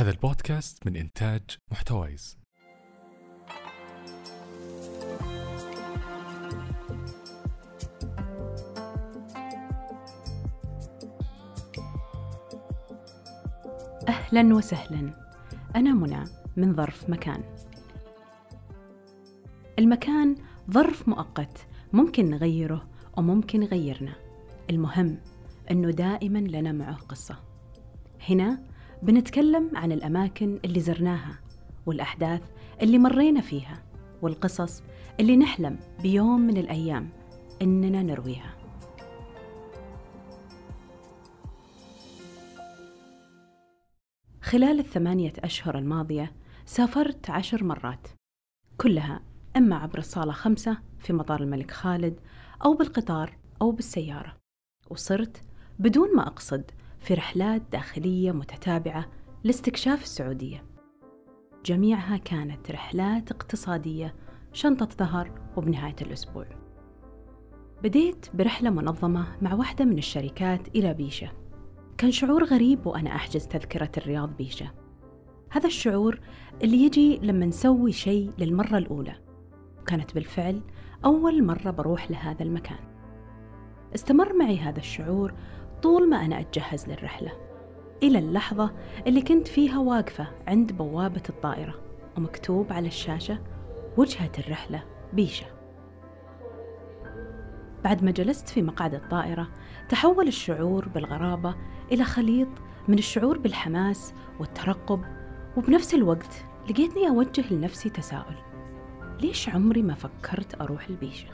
هذا البودكاست من إنتاج محتويس أهلا وسهلا. أنا منى من ظرف مكان. المكان ظرف مؤقت ممكن نغيره وممكن يغيرنا. المهم أنه دائما لنا معه قصة. هنا بنتكلم عن الأماكن اللي زرناها والأحداث اللي مرينا فيها والقصص اللي نحلم بيوم من الأيام إننا نرويها. خلال الثمانية أشهر الماضية سافرت عشر مرات كلها إما عبر الصالة خمسة في مطار الملك خالد أو بالقطار أو بالسيارة وصرت بدون ما أقصد في رحلات داخلية متتابعة لاستكشاف السعودية. جميعها كانت رحلات اقتصادية شنطة ظهر وبنهاية الأسبوع. بديت برحلة منظمة مع واحدة من الشركات إلى بيشة. كان شعور غريب وأنا أحجز تذكرة الرياض بيشة. هذا الشعور اللي يجي لما نسوي شيء للمرة الأولى. كانت بالفعل أول مرة بروح لهذا المكان. استمر معي هذا الشعور طول ما أنا أتجهز للرحلة إلى اللحظة اللي كنت فيها واقفة عند بوابة الطائرة ومكتوب على الشاشة وجهة الرحلة بيشة بعد ما جلست في مقعد الطائرة تحول الشعور بالغرابة إلى خليط من الشعور بالحماس والترقب وبنفس الوقت لقيتني أوجه لنفسي تساؤل ليش عمري ما فكرت أروح البيشة؟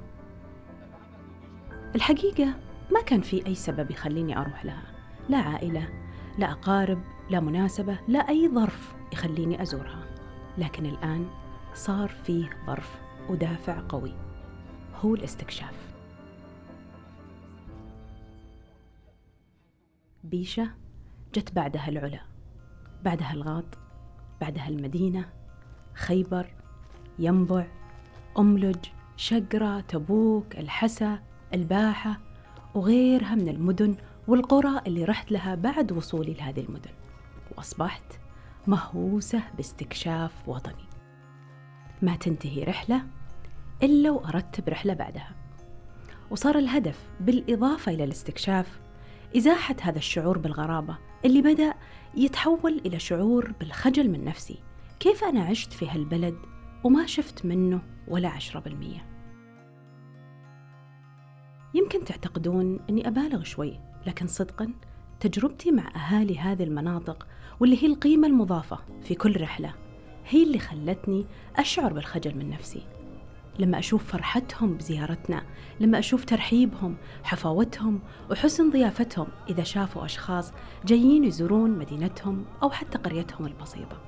الحقيقة ما كان في أي سبب يخليني أروح لها. لا عائلة لا أقارب لا مناسبة لا أي ظرف يخليني أزورها. لكن الآن صار فيه ظرف ودافع قوي. هو الاستكشاف. بيشة جت بعدها العلا بعدها الغاط بعدها المدينة خيبر ينبع أملج شقرة تبوك الحسا الباحة. وغيرها من المدن والقرى اللي رحت لها بعد وصولي لهذه المدن. وأصبحت مهووسة باستكشاف وطني. ما تنتهي رحلة إلا وأرتب رحلة بعدها. وصار الهدف بالإضافة إلى الاستكشاف إزاحة هذا الشعور بالغرابة اللي بدأ يتحول إلى شعور بالخجل من نفسي. كيف أنا عشت في هالبلد وما شفت منه ولا عشرة بالمية؟ يمكن تعتقدون أني أبالغ شوي لكن صدقا تجربتي مع أهالي هذه المناطق واللي هي القيمة المضافة في كل رحلة هي اللي خلتني أشعر بالخجل من نفسي. لما أشوف فرحتهم بزيارتنا لما أشوف ترحيبهم حفاوتهم وحسن ضيافتهم إذا شافوا أشخاص جايين يزورون مدينتهم أو حتى قريتهم البسيطة.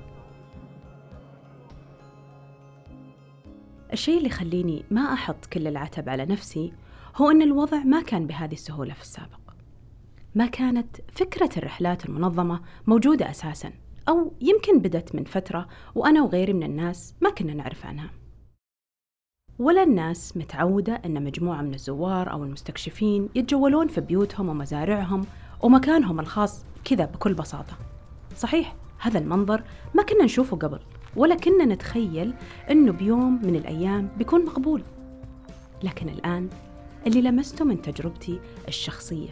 الشيء اللي يخليني ما أحط كل العتب على نفسي هو أن الوضع ما كان بهذه السهولة في السابق. ما كانت فكرة الرحلات المنظمة موجودة أساساً أو يمكن بدت من فترة وأنا وغيري من الناس ما كنا نعرف عنها. ولا الناس متعودة أن مجموعة من الزوار أو المستكشفين يتجولون في بيوتهم ومزارعهم ومكانهم الخاص كذا بكل بساطة. صحيح هذا المنظر ما كنا نشوفه قبل ولا كنا نتخيل أنه بيوم من الأيام بيكون مقبول. لكن الآن اللي لمسته من تجربتي الشخصية.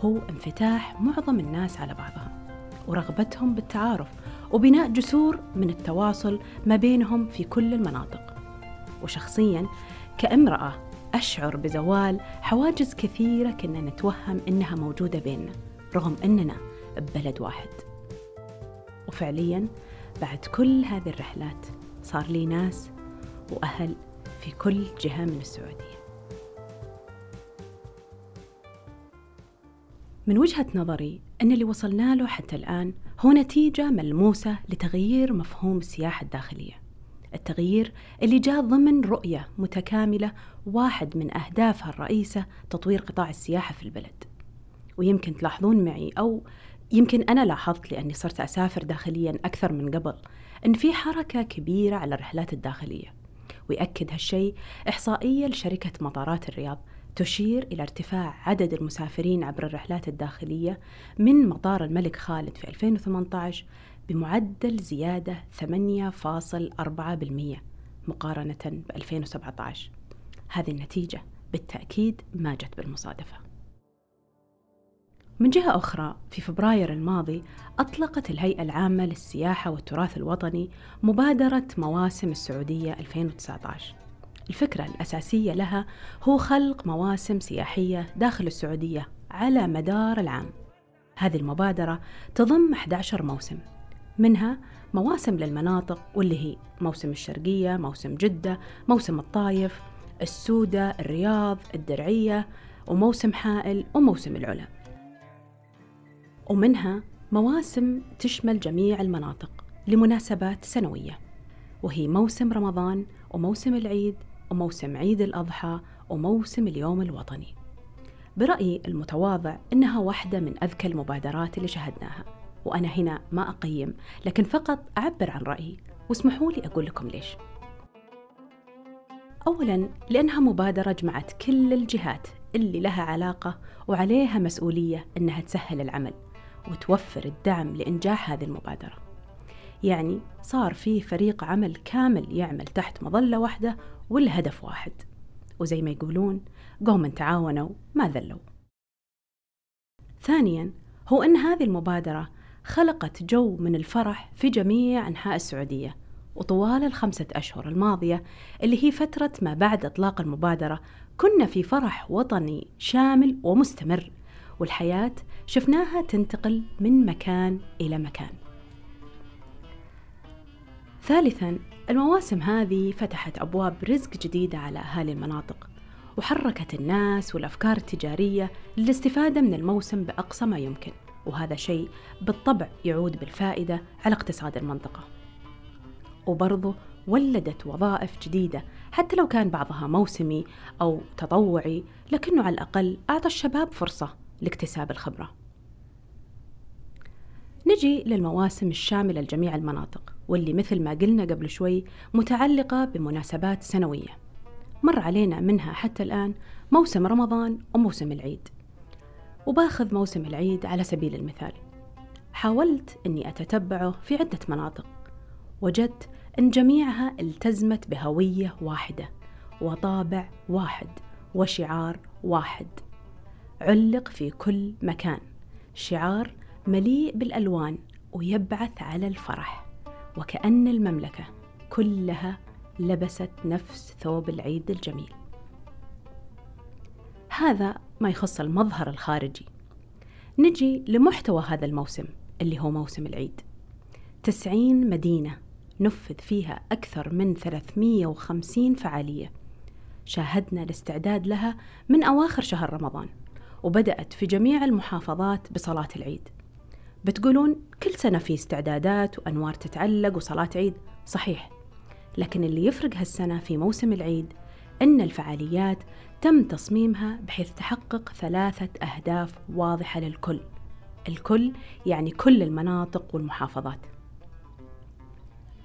هو انفتاح معظم الناس على بعضها ورغبتهم بالتعارف وبناء جسور من التواصل ما بينهم في كل المناطق. وشخصيا كامرأة أشعر بزوال حواجز كثيرة كنا نتوهم إنها موجودة بيننا رغم إننا ببلد واحد. وفعليا بعد كل هذه الرحلات صار لي ناس وأهل في كل جهة من السعودية. من وجهة نظري أن اللي وصلنا له حتى الآن هو نتيجة ملموسة لتغيير مفهوم السياحة الداخلية. التغيير اللي جاء ضمن رؤية متكاملة واحد من أهدافها الرئيسة تطوير قطاع السياحة في البلد. ويمكن تلاحظون معي أو يمكن أنا لاحظت لأني صرت أسافر داخليا أكثر من قبل أن في حركة كبيرة على الرحلات الداخلية. ويأكد هالشيء إحصائية لشركة مطارات الرياض تشير إلى ارتفاع عدد المسافرين عبر الرحلات الداخلية من مطار الملك خالد في 2018 بمعدل زيادة 8.4% مقارنة ب 2017 هذه النتيجة بالتأكيد ما جت بالمصادفة. من جهة أخرى في فبراير الماضي أطلقت الهيئة العامة للسياحة والتراث الوطني مبادرة مواسم السعودية 2019 الفكرة الأساسية لها هو خلق مواسم سياحية داخل السعودية على مدار العام هذه المبادرة تضم 11 موسم منها مواسم للمناطق واللي هي موسم الشرقية، موسم جدة، موسم الطايف، السودة، الرياض، الدرعية، وموسم حائل وموسم العلا. ومنها مواسم تشمل جميع المناطق لمناسبات سنوية وهي موسم رمضان وموسم العيد وموسم عيد الأضحى وموسم اليوم الوطني. برأيي المتواضع إنها واحدة من أذكى المبادرات اللي شهدناها وأنا هنا ما أقيم لكن فقط أعبر عن رأيي. واسمحوا لي أقول لكم ليش. أولا لأنها مبادرة جمعت كل الجهات اللي لها علاقة وعليها مسؤولية إنها تسهل العمل وتوفر الدعم لإنجاح هذه المبادرة. يعني صار في فريق عمل كامل يعمل تحت مظلة واحدة والهدف واحد. وزي ما يقولون قوم تعاونوا ما ذلوا. ثانيا هو أن هذه المبادرة خلقت جو من الفرح في جميع أنحاء السعودية وطوال الخمسة أشهر الماضية اللي هي فترة ما بعد إطلاق المبادرة كنا في فرح وطني شامل ومستمر والحياة شفناها تنتقل من مكان إلى مكان. ثالثا المواسم هذه فتحت أبواب رزق جديدة على أهالي المناطق وحركت الناس والأفكار التجارية للاستفادة من الموسم بأقصى ما يمكن وهذا شيء بالطبع يعود بالفائدة على اقتصاد المنطقة. وبرضه ولدت وظائف جديدة حتى لو كان بعضها موسمي أو تطوعي لكنه على الأقل أعطى الشباب فرصة لاكتساب الخبرة. نجي للمواسم الشاملة لجميع المناطق. واللي مثل ما قلنا قبل شوي متعلقة بمناسبات سنوية. مر علينا منها حتى الآن موسم رمضان وموسم العيد. وباخذ موسم العيد على سبيل المثال. حاولت أني أتتبعه في عدة مناطق وجدت أن جميعها التزمت بهوية واحدة وطابع واحد وشعار واحد. علق في كل مكان شعار مليء بالألوان ويبعث على الفرح. وكأن المملكة كلها لبست نفس ثوب العيد الجميل. هذا ما يخص المظهر الخارجي. نجي لمحتوى هذا الموسم اللي هو موسم العيد. تسعين مدينة نفذ فيها أكثر من 350 فعالية. شاهدنا الاستعداد لها من أواخر شهر رمضان وبدأت في جميع المحافظات بصلاة العيد. بتقولون كل سنة في استعدادات وأنوار تتعلق وصلاة عيد. صحيح. لكن اللي يفرق هالسنة في موسم العيد أن الفعاليات تم تصميمها بحيث تحقق ثلاثة أهداف واضحة للكل. الكل يعني كل المناطق والمحافظات.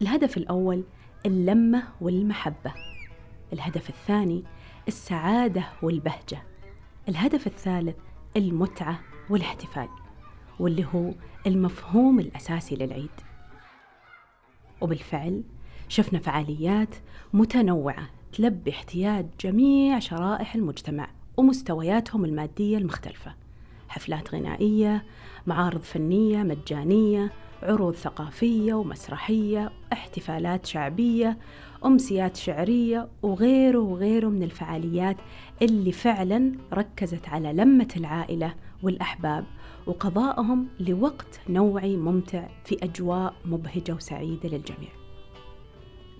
الهدف الأول اللمة والمحبة. الهدف الثاني السعادة والبهجة. الهدف الثالث المتعة والاحتفال. واللي هو المفهوم الأساسي للعيد. وبالفعل شفنا فعاليات متنوعة تلبي احتياج جميع شرائح المجتمع ومستوياتهم المادية المختلفة. حفلات غنائية معارض فنية مجانية عروض ثقافية ومسرحية احتفالات شعبية أمسيات شعرية وغيره وغيره من الفعاليات اللي فعلا ركزت على لمة العائلة والأحباب. وقضائهم لوقت نوعي ممتع في أجواء مبهجة وسعيدة للجميع.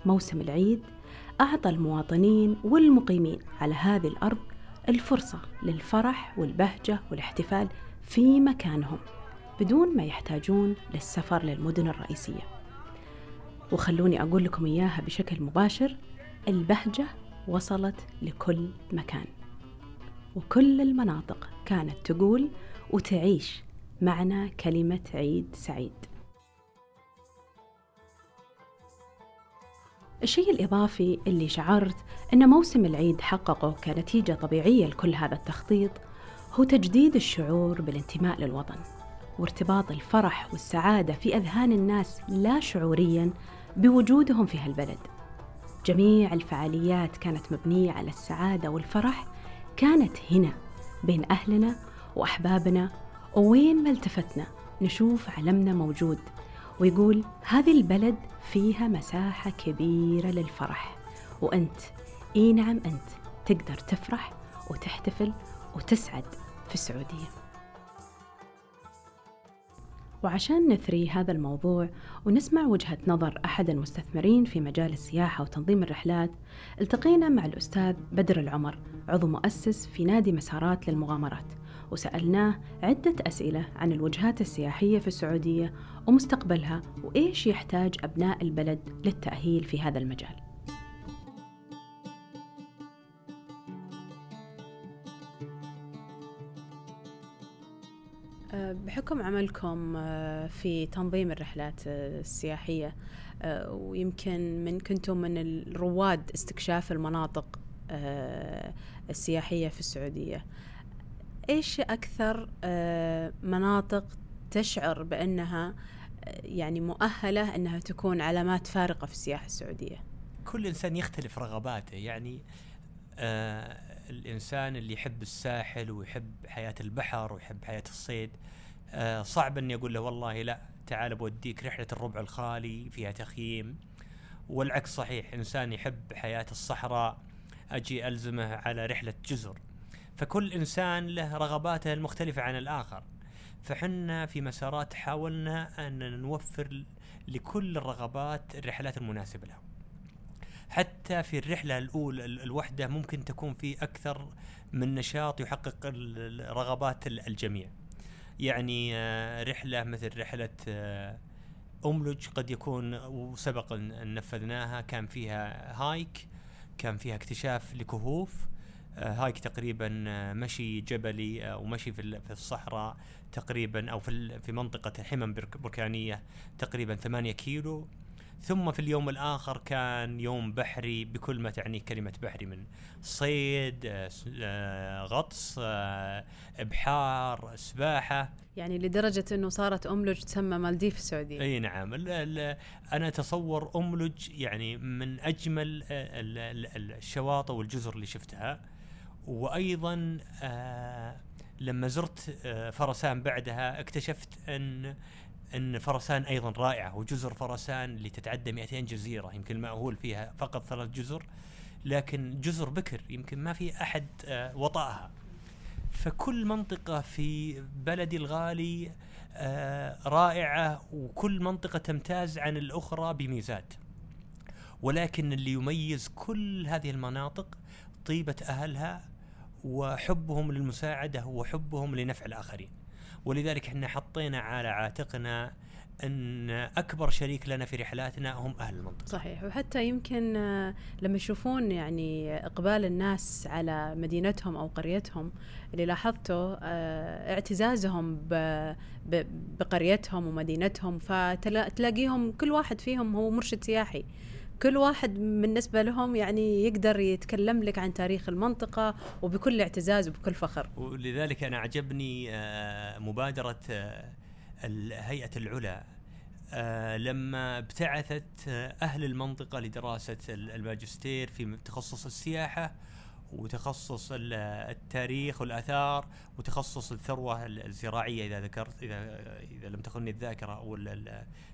موسم العيد أعطى المواطنين والمقيمين على هذه الأرض الفرصة للفرح والبهجة والاحتفال في مكانهم بدون ما يحتاجون للسفر للمدن الرئيسية. وخلوني أقول لكم إياها بشكل مباشر البهجة وصلت لكل مكان. وكل المناطق كانت تقول وتعيش معنى كلمة عيد سعيد. الشيء الإضافي اللي شعرت أن موسم العيد حققه كنتيجة طبيعية لكل هذا التخطيط هو تجديد الشعور بالانتماء للوطن وارتباط الفرح والسعادة في أذهان الناس لا شعوريا بوجودهم في هالبلد. جميع الفعاليات كانت مبنية على السعادة والفرح كانت هنا بين أهلنا وأحبابنا ووين ما التفتنا نشوف علمنا موجود. ويقول هذه البلد فيها مساحة كبيرة للفرح. وأنت إي نعم أنت تقدر تفرح وتحتفل وتسعد في السعودية. وعشان نثري هذا الموضوع ونسمع وجهة نظر أحد المستثمرين في مجال السياحة وتنظيم الرحلات التقينا مع الأستاذ بدر العمر عضو مؤسس في نادي مسارات للمغامرات. وسألناه عدة أسئلة عن الوجهات السياحية في السعودية ومستقبلها وإيش يحتاج أبناء البلد للتأهيل في هذا المجال. أه، بحكم عملكم أه، في تنظيم الرحلات أه، السياحية ويمكن من كنتم من الرواد استكشاف المناطق السياحية في السعودية إيش أكثر مناطق تشعر بأنها يعني مؤهلة أنها تكون علامات فارقة في السياحة السعودية؟ كل إنسان يختلف رغباته يعني آه الإنسان اللي يحب الساحل ويحب حياة البحر ويحب حياة الصيد آه صعب إني أقول له والله لا تعال بوديك رحلة الربع الخالي فيها تخييم. والعكس صحيح إنسان يحب حياة الصحراء أجي ألزمه على رحلة جزر. فكل إنسان له رغباته المختلفة عن الآخر. فحنا في مسارات حاولنا أن نوفر لكل الرغبات الرحلات المناسبة لهم. حتى في الرحلة الاولى الوحدة ممكن تكون في أكثر من نشاط يحقق رغبات الجميع. يعني آه، رحلة مثل رحلة آه، أملج قد يكون وسبق أن نفذناها كان فيها هايك كان فيها اكتشاف لكهوف هايك تقريبا آه، مشي جبلي آه، ومشي في في الصحراء تقريبا أو في في منطقة حمم بركانية تقريبا 8 كيلو. ثم في اليوم الآخر كان يوم بحري بكل ما تعنيه كلمة بحري من صيد غطس إبحار سباحة. يعني لدرجة إنه صارت أملج تسمى مالديف السعودية. إي نعم. أنا أتصور أملج يعني من أجمل الشواطئ والجزر اللي شفتها. وأيضا آه لما زرت آه فرسان بعدها اكتشفت أن أن فرسان أيضا رائعه وجزر فرسان اللي تتعدى 200 جزيرة يمكن المأهول فيها فقط ثلاث جزر لكن جزر بكر يمكن ما في أحد آه وطأها. فكل منطقة في بلدي الغالي رائعة وكل منطقة تمتاز عن الأخرى بميزات. ولكن اللي يميز كل هذه المناطق طيبة أهلها وحبهم للمساعدة وحبهم لنفع الآخرين ولذلك إحنا حطينا على عاتقنا أن أكبر شريك لنا في رحلاتنا هم أهل المنطقة. صحيح وحتى يمكن آه، لما يشوفون يعني إقبال الناس على مدينتهم أو قريتهم اللي لاحظته آه، اعتزازهم بقريتهم ومدينتهم فتلاقيهم كل واحد فيهم هو مرشد سياحي. كل واحد بالنسبة لهم يعني يقدر يتكلم لك عن تاريخ المنطقة وبكل اعتزاز وبكل فخر ولذلك أنا عجبني آه، مبادرة آه، هيئة العلا آه، لما ابتعثت أهل المنطقة لدراسة الماجستير في تخصص السياحة وتخصص التاريخ والآثار وتخصص الثروة الزراعية إذا ذكرت إذا إذا لم تخني الذاكرة أو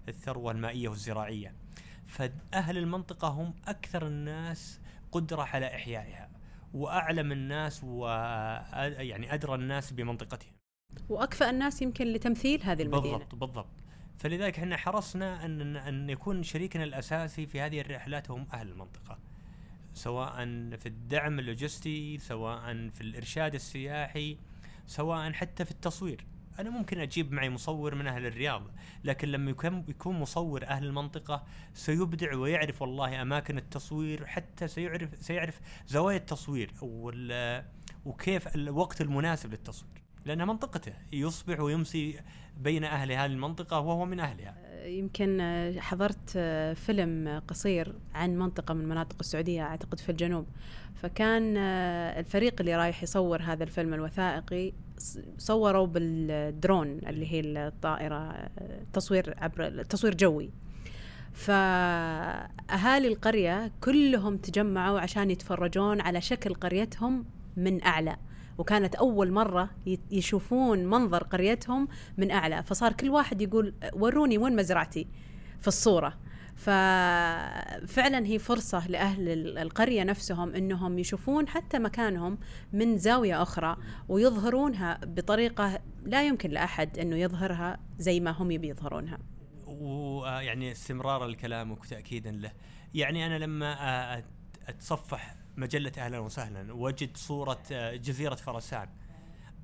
الثروة المائية والزراعية. فأهل المنطقة هم أكثر الناس قدرة على إحيائها وأعلم الناس و يعني أدرى الناس بمنطقتهم. وأكفأ الناس يمكن لتمثيل هذه المدينة. بالضبط بالضبط. فلذلك إحنا حرصنا أن أن يكون شريكنا الأساسي في هذه الرحلات هم أهل المنطقة. سواء في الدعم اللوجستي سواء في الإرشاد السياحي سواء حتى في التصوير. أنا ممكن أجيب معي مصور من أهل الرياض لكن لما يكون مصور أهل المنطقة سيبدع ويعرف والله أماكن التصوير حتى سيعرف سيعرف زوايا التصوير وكيف الوقت المناسب للتصوير. لانها منطقته يصبح ويمسي بين أهل هذه المنطقة وهو من أهلها. يمكن حضرت فيلم قصير عن منطقة من مناطق السعودية أعتقد في الجنوب. فكان الفريق اللي رايح يصور هذا الفيلم الوثائقي صوروا بالدرون اللي هي الطائرة تصوير عبر تصوير جوي. فأهالي القرية كلهم تجمعوا عشان يتفرجون على شكل قريتهم من أعلى. وكانت أول مرة يشوفون منظر قريتهم من أعلى. فصار كل واحد يقول وروني وين مزرعتي في الصورة؟ ففعلا هي فرصة لأهل ال- القرية نفسهم أنهم يشوفون حتى مكانهم من زاوية أخرى ويظهرونها بطريقة لا يمكن لأحد أنه يظهرها زي ما هم يبي يظهرونها. ويعني استمرارا لكلامك وتاكيدا له. يعني أنا لما أت- أتصفح مجلة أهلا وسهلا وأجد صورة آه، جزيرة فرسان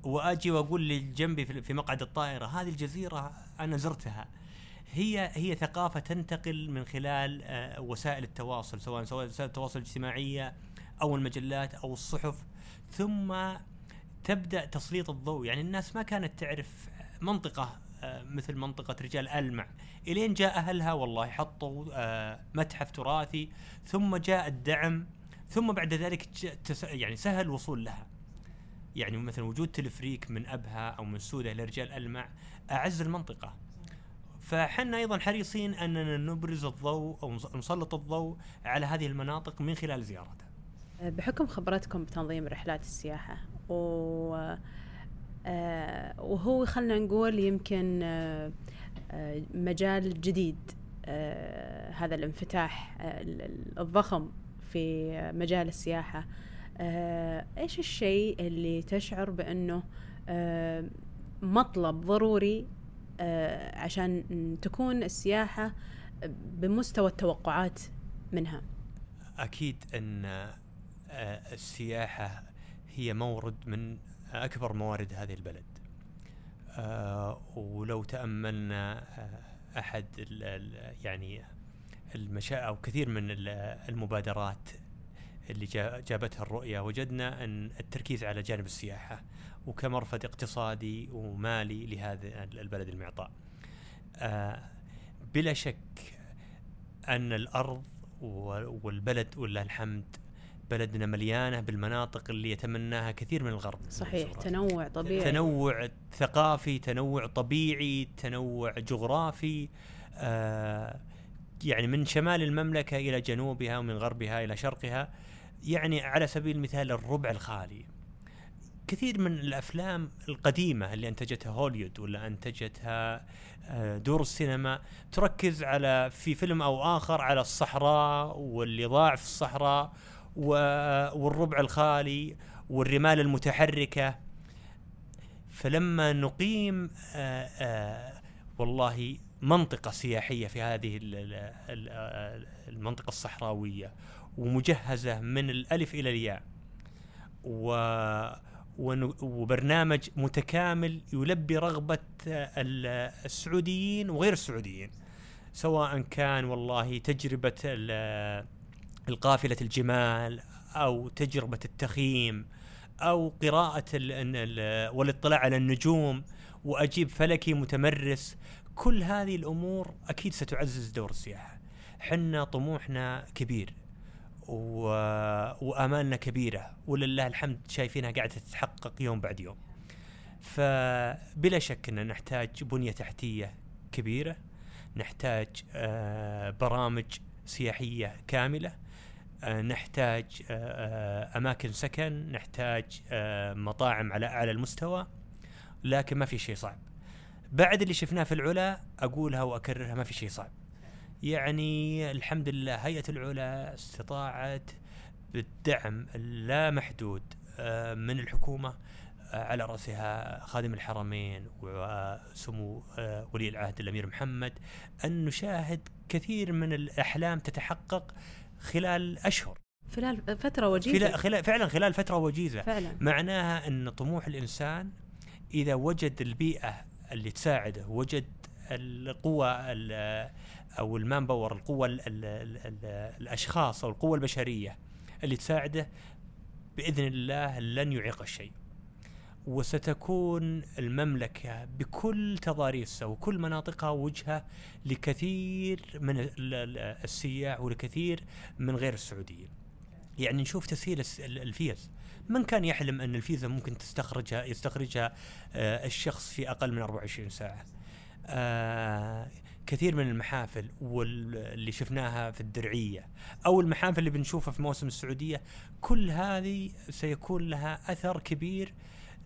وأجي وأقول اللي جنبي في في مقعد الطائرة هذه الجزيرة أنا زرتها. هي هي ثقافة تنتقل من خلال آه، وسائل التواصل سواء سواء وسائل التواصل الاجتماعية أو المجلات أو الصحف. ثم تبدأ تسليط الضوء. يعني الناس ما كانت تعرف منطقة آه، مثل منطقة رجال ألمع. إلين جاء أهلها والله حطوا آه، متحف تراثي. ثم جاء الدعم. ثم بعد ذلك يعني سهل الوصول لها. يعني مثلا وجود تلفريك من أبها أو من سوده لرجال ألمع أعز المنطقة. فحنا أيضا حريصين أننا نبرز الضوء أو نس- نسلط الضوء على هذه المناطق من خلال زيارتها بحكم خبرتكم بتنظيم رحلات السياحة و آه، وهو خلنا نقول يمكن آه، مجال جديد آه، هذا الانفتاح ال- ال- الضخم في مجال السياحة. آه، إيش الشيء اللي تشعر بأنه مطلب ضروري عشان تكون السياحة بمستوى التوقعات منها. أكيد أن آه، السياحة هي مورد من أكبر موارد هذه البلد. آه، ولو آه، ال- ال- يعني المشا أو كثير من ال- المبادرات اللي جا- جابتها الرؤية وجدنا أن التركيز على جانب السياحة وكمرفد اقتصادي ومالي لهذا البلد المعطاء. آه، بلا شك أن الأرض و- والبلد ولله الحمد بلدنا مليانة بالمناطق اللي يتمناها كثير من الغرب صحيح والزورات. تنوع طبيعي تنوع ثقافي تنوع طبيعي تنوع جغرافي آه يعني من شمال المملكة إلى جنوبها ومن غربها إلى شرقها يعني على سبيل المثال الربع الخالي. كثير من الأفلام القديمة اللي أنتجتها هوليود ولا أنتجتها آه، دور السينما تركز على في فيلم أو آخر على الصحراء واللي ضاع في الصحراء والربع الخالي والرمال المتحركة. فلما نقيم آه، آه، والله منطقة سياحية في هذه ال- ال- ومجهزة من الألف إلى الياء. و وبرنامج متكامل يلبي رغبة ال- السعوديين وغير السعوديين سواء كان والله تجربة ال- القافلة الجمال أو تجربة التخييم ال ال والاطلاع على النجوم وأجيب فلكي متمرس. كل هذه الأمور أكيد ستعزز دور السياحة. حنا طموحنا كبير. و... وآمالنا كبيرة ولله الحمد شايفينها قاعدة تتحقق يوم بعد يوم. فبلا شك أن نحتاج بنية تحتية كبيرة نحتاج آه، برامج سياحية كاملة آه، نحتاج آه، أماكن سكن نحتاج مطاعم على أعلى المستوى لكن ما في شيء صعب. بعد اللي شفناه في العلا أقولها وأكررها ما في شيء صعب. يعني الحمد لله هيئة العلا استطاعت بالدعم اللامحدود آه، من الحكومة آه، على رأسها خادم الحرمين وسمو آه، ولي العهد الأمير محمد أن نشاهد كثير من الأحلام تتحقق خلال أشهر. خلال فترة وجيزة. خلال فعلا خلال فترة وجيزة. فعلا. معناها أن طموح الإنسان إذا وجد البيئة اللي تساعده وجد القوة أو ال manpower القوة ال ال ال ال الأشخاص أو القوة البشرية اللي تساعده بإذن الله لن يعيق الشيء. وستكون المملكة بكل تضاريسها وكل مناطقها وجهة لكثير من ال- ال- السياح ولكثير من غير السعوديين. يعني نشوف تسهيل الفيز. من كان يحلم أن الفيزا ممكن تستخرجها يستخرجها آه، الشخص في أقل من 24 ساعة؟ آه، كثير من المحافل واللي شفناها في الدرعية أو المحافل اللي بنشوفها في موسم السعودية كل هذه سيكون لها أثر كبير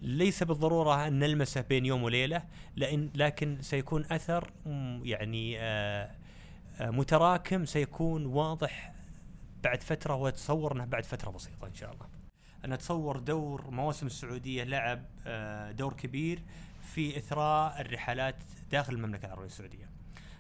ليس بالضرورة أن نلمسه بين يوم وليلة لأن لكن سيكون أثر يعني آه، آه، متراكم سيكون واضح بعد فترة واتصور انه بعد فترة بسيطة إن شاء الله. أنا أتصور دور مواسم السعودية لعب آه، دور كبير في إثراء الرحلات داخل المملكة العربية السعودية.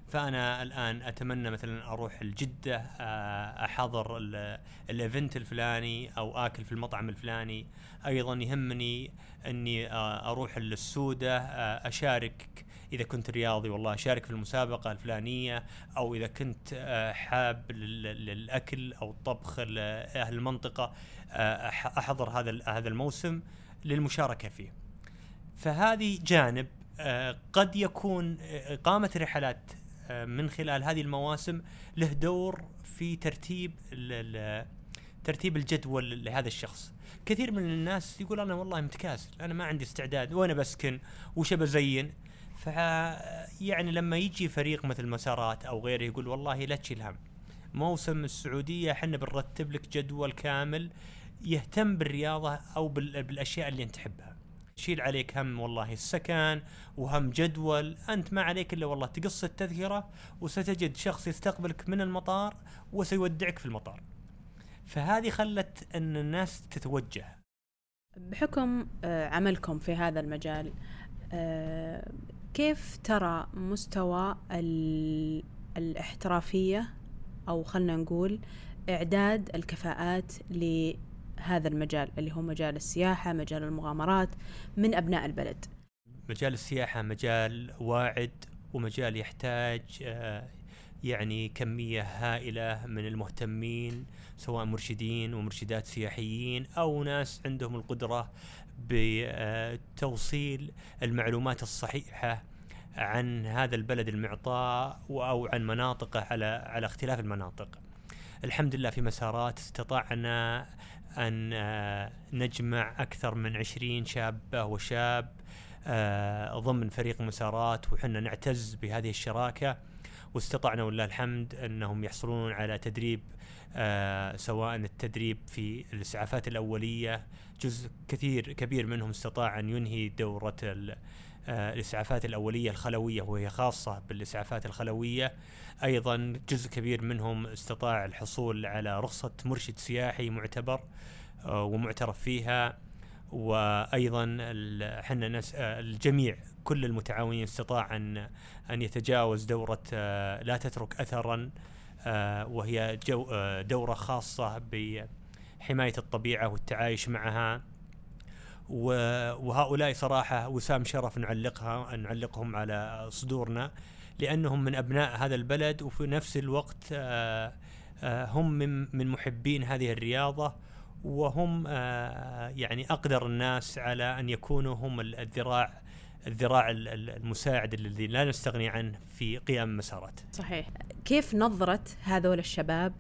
فأنا الآن أتمنى مثلا أروح لجده آه، أحضر ال- الإيفنت الفلاني أو آكل في المطعم الفلاني أيضا يهمني إني آه، أروح للسودة آه، اشارك إذا كنت رياضي والله أشارك في المسابقة الفلانية أو إذا كنت حاب لل- للأكل أو الطبخ لأهل المنطقة أحضر هذا هذا الموسم للمشاركة فيه. فهذه جانب قد يكون إقامة رحلات من خلال هذه المواسم له دور في ترتيب ترتيب الجدول لهذا الشخص. كثير من الناس يقول أنا والله متكاسل، أنا ما عندي استعداد وأنا بسكن وش بزين ف يعني لما يجي فريق مثل مسارات أو غيره يقول والله لا تشيل هم. موسم السعودية إحنا بنرتب لك جدول كامل يهتم بالرياضة أو بال- بالأشياء اللي أنت تحبها. شيل عليك هم والله السكن وهم جدول أنت ما عليك إلا والله تقص التذكرة وستجد شخص يستقبلك من المطار وسيودعك في المطار. فهذه خلت إن الناس تتوجه. بحكم آه، عملكم في هذا المجال آه، كيف ترى مستوى ال- الاحترافية أو خلنا نقول إعداد الكفاءات لهذا المجال اللي هو مجال السياحة مجال المغامرات من أبناء البلد مجال السياحة مجال واعد ومجال يحتاج آه، يعني كمية هائلة من المهتمين سواء مرشدين ومرشدات سياحيين أو ناس عندهم القدرة بتوصيل المعلومات الصحيحة عن هذا البلد المعطاء أو عن مناطقه على على اختلاف المناطق. الحمد لله في مسارات استطعنا أن آه، نجمع أكثر من عشرين شابة وشاب آه، ضمن فريق مسارات وحنا نعتز بهذه الشراكة. واستطعنا ولله الحمد أنهم يحصلون على تدريب آه، سواء التدريب في الإسعافات الأولية. جزء كثير كبير منهم استطاع أن ينهي دورة آه، الإسعافات الأولية الخلوية وهي خاصة بالإسعافات الخلوية. أيضا جزء كبير منهم استطاع الحصول على رخصة مرشد سياحي معتبر آه، ومعترف فيها. وأيضا ال- حنا نس آه، الجميع كل المتعاونين استطاع ان أن يتجاوز دورة لا تترك اثرا وهي دورة خاصة بحماية الطبيعة والتعايش معها. وهؤلاء صراحة وسام شرف نعلقها نعلقهم على صدورنا لأنهم من أبناء هذا البلد وفي نفس الوقت آه، آه، هم من محبين هذه الرياضة وهم آه، يعني أقدر الناس على أن يكونوا هم ال- الذراع الذراع ال- ال- المساعد الذي لا نستغني عنه في قيام مسارات. صحيح كيف نظرة هذول الشباب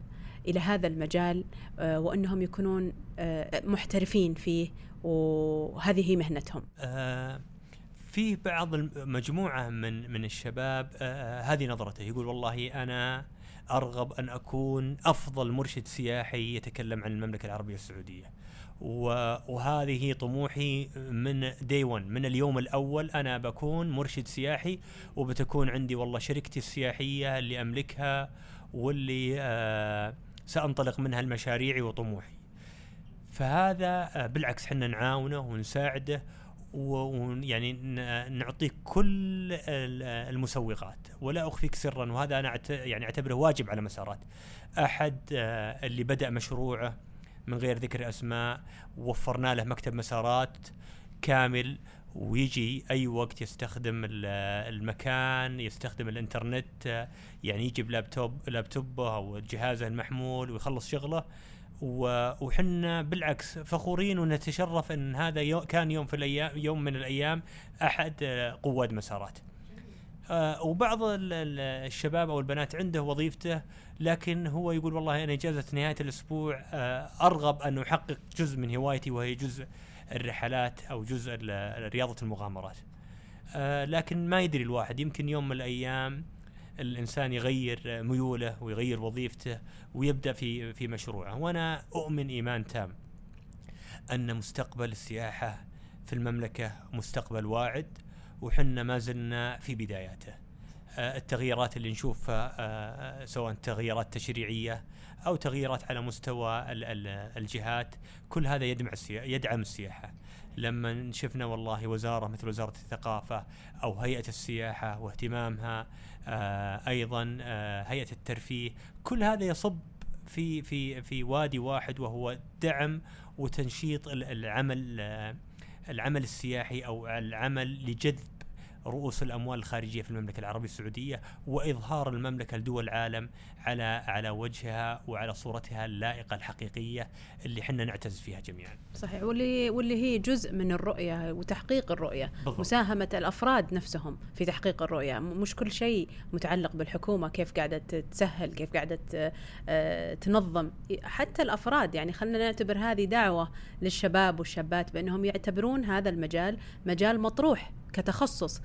إلى هذا المجال آه، وأنهم يكونون آه، محترفين فيه وهذه مهنتهم. آه، في بعض المجموعة من من الشباب هذه نظرته يقول والله أنا أرغب أن أكون أفضل مرشد سياحي يتكلم عن المملكة العربية السعودية. و- وهذه طموحي من دي 1 من اليوم الأول أنا بكون مرشد سياحي وبتكون عندي والله شركتي السياحية اللي أملكها واللي آه، سأنطلق منها المشاريعي وطموحي. فهذا آه، بالعكس إحنا نعاونه ونساعده ويعني نعطيه كل ال- المسوغات ولا أخفيك سرا وهذا أنا يعني أعتبره واجب على مسارات. أحد آه، اللي بدأ مشروعه من غير ذكر أسماء وفرنا له مكتب مسارات كامل ويجي أي وقت يستخدم ال- المكان يستخدم الإنترنت يعني يجي بلابتوب لابتوبه أو جهازه المحمول ويخلص شغله وحنا بالعكس فخورين ونتشرف إن هذا يو كان يوم في الأيام يوم من الأيام أحد آه، قواد مسارات. آه وبعض ال- ال- الشباب أو البنات عنده وظيفته لكن هو يقول والله أنا إجازة نهاية الأسبوع آه أرغب أن أحقق جزء من هوايتي وهي جزء الرحلات أو جزء رياضة المغامرات. آه لكن ما يدري الواحد يمكن يوم من الأيام الإنسان يغير ميوله ويغير وظيفته ويبدأ في في مشروعه وأنا أؤمن إيمان تام أن مستقبل السياحة في المملكة مستقبل واعد وحنا ما زلنا في بداياته. آه، التغييرات اللي نشوفها آه، سواء تغييرات تشريعية أو تغييرات على مستوى ال- ال- الجهات كل هذا يدعم السياحه يدعم السياحة. لما شفنا والله وزارة مثل وزارة الثقافة أو هيئة السياحة واهتمامها آه، أيضا آه، هيئة الترفيه كل هذا يصب في في في وادي واحد وهو دعم وتنشيط ال- العمل آه، العمل السياحي أو العمل لجذب رؤوس الأموال الخارجية في المملكة العربية السعودية وإظهار المملكة لدول العالم على على وجهها وعلى صورتها اللائقة الحقيقية اللي إحنا نعتز فيها جميعا. صحيح. واللي واللي هي جزء من الرؤية وتحقيق الرؤية. بالضبط. مساهمة الأفراد نفسهم في تحقيق الرؤية. مش كل شيء متعلق بالحكومة كيف قاعدة تسهل كيف قاعدة آه، تنظم. حتى الأفراد يعني خلينا نعتبر هذه دعوة للشباب والشابات بأنهم يعتبرون هذا المجال مجال مطروح. كتخصص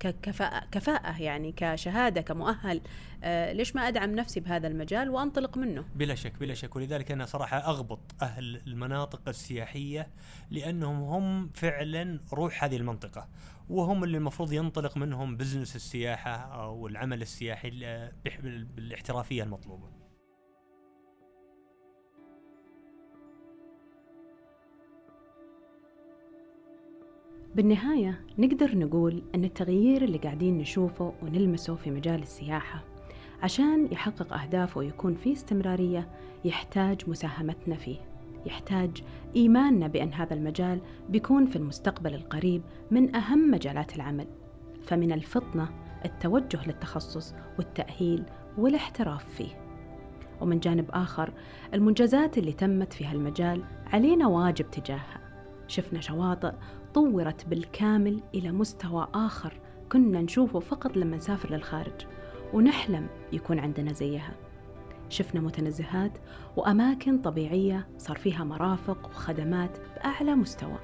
ككفاءة كفاءة يعني كشهادة كمؤهل آه ليش ما أدعم نفسي بهذا المجال وأنطلق منه؟ بلا شك بلا شك. ولذلك أنا صراحة أغبط أهل المناطق السياحية لأنهم هم فعلا روح هذه المنطقة وهم اللي المفروض ينطلق منهم بزنس السياحة أو العمل السياحي ال- بح- بالنهاية نقدر نقول أن التغيير اللي قاعدين نشوفه ونلمسه في مجال السياحة عشان يحقق أهدافه ويكون فيه استمرارية يحتاج مساهمتنا فيه. يحتاج إيماننا بأن هذا المجال بيكون في المستقبل القريب من أهم مجالات العمل. فمن الفطنة التوجه للتخصص والتأهيل والاحتراف فيه. ومن جانب آخر المنجزات اللي تمت في هالمجال علينا واجب تجاهها. شفنا شواطئ طورت بالكامل إلى مستوى آخر. كنا نشوفه فقط لما نسافر للخارج ونحلم يكون عندنا زيها. شفنا متنزهات وأماكن طبيعية صار فيها مرافق وخدمات بأعلى مستوى.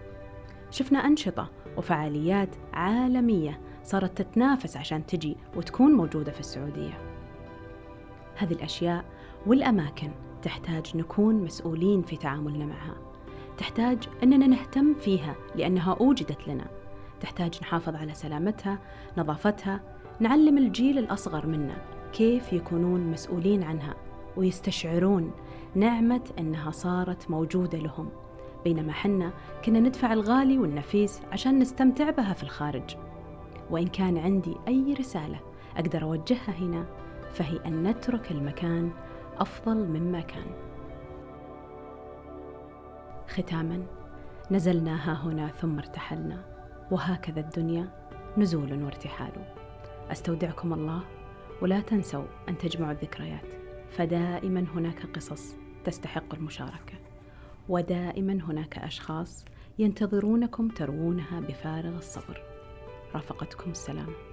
شفنا أنشطة وفعاليات عالمية صارت تتنافس عشان تجي وتكون موجودة في السعودية. هذه الأشياء والأماكن تحتاج نكون مسؤولين في تعاملنا معها. تحتاج أننا نهتم فيها لأنها أوجدت لنا. تحتاج نحافظ على سلامتها نظافتها نعلم الجيل الأصغر منا كيف يكونون مسؤولين عنها ويستشعرون نعمة أنها صارت موجودة لهم. بينما حنا كنا ندفع الغالي والنفيس عشان نستمتع بها في الخارج. وإن كان عندي أي رسالة أقدر أوجهها هنا فهي أن نترك المكان أفضل مما كان. ختاما. نزلنا ها هنا ثم ارتحلنا. وهكذا الدنيا نزول وارتحال. أستودعكم الله ولا تنسوا أن تجمعوا الذكريات. فدائما هناك قصص تستحق المشاركة. ودائما هناك أشخاص ينتظرونكم تروونها بفارغ الصبر. رافقتكم السلامه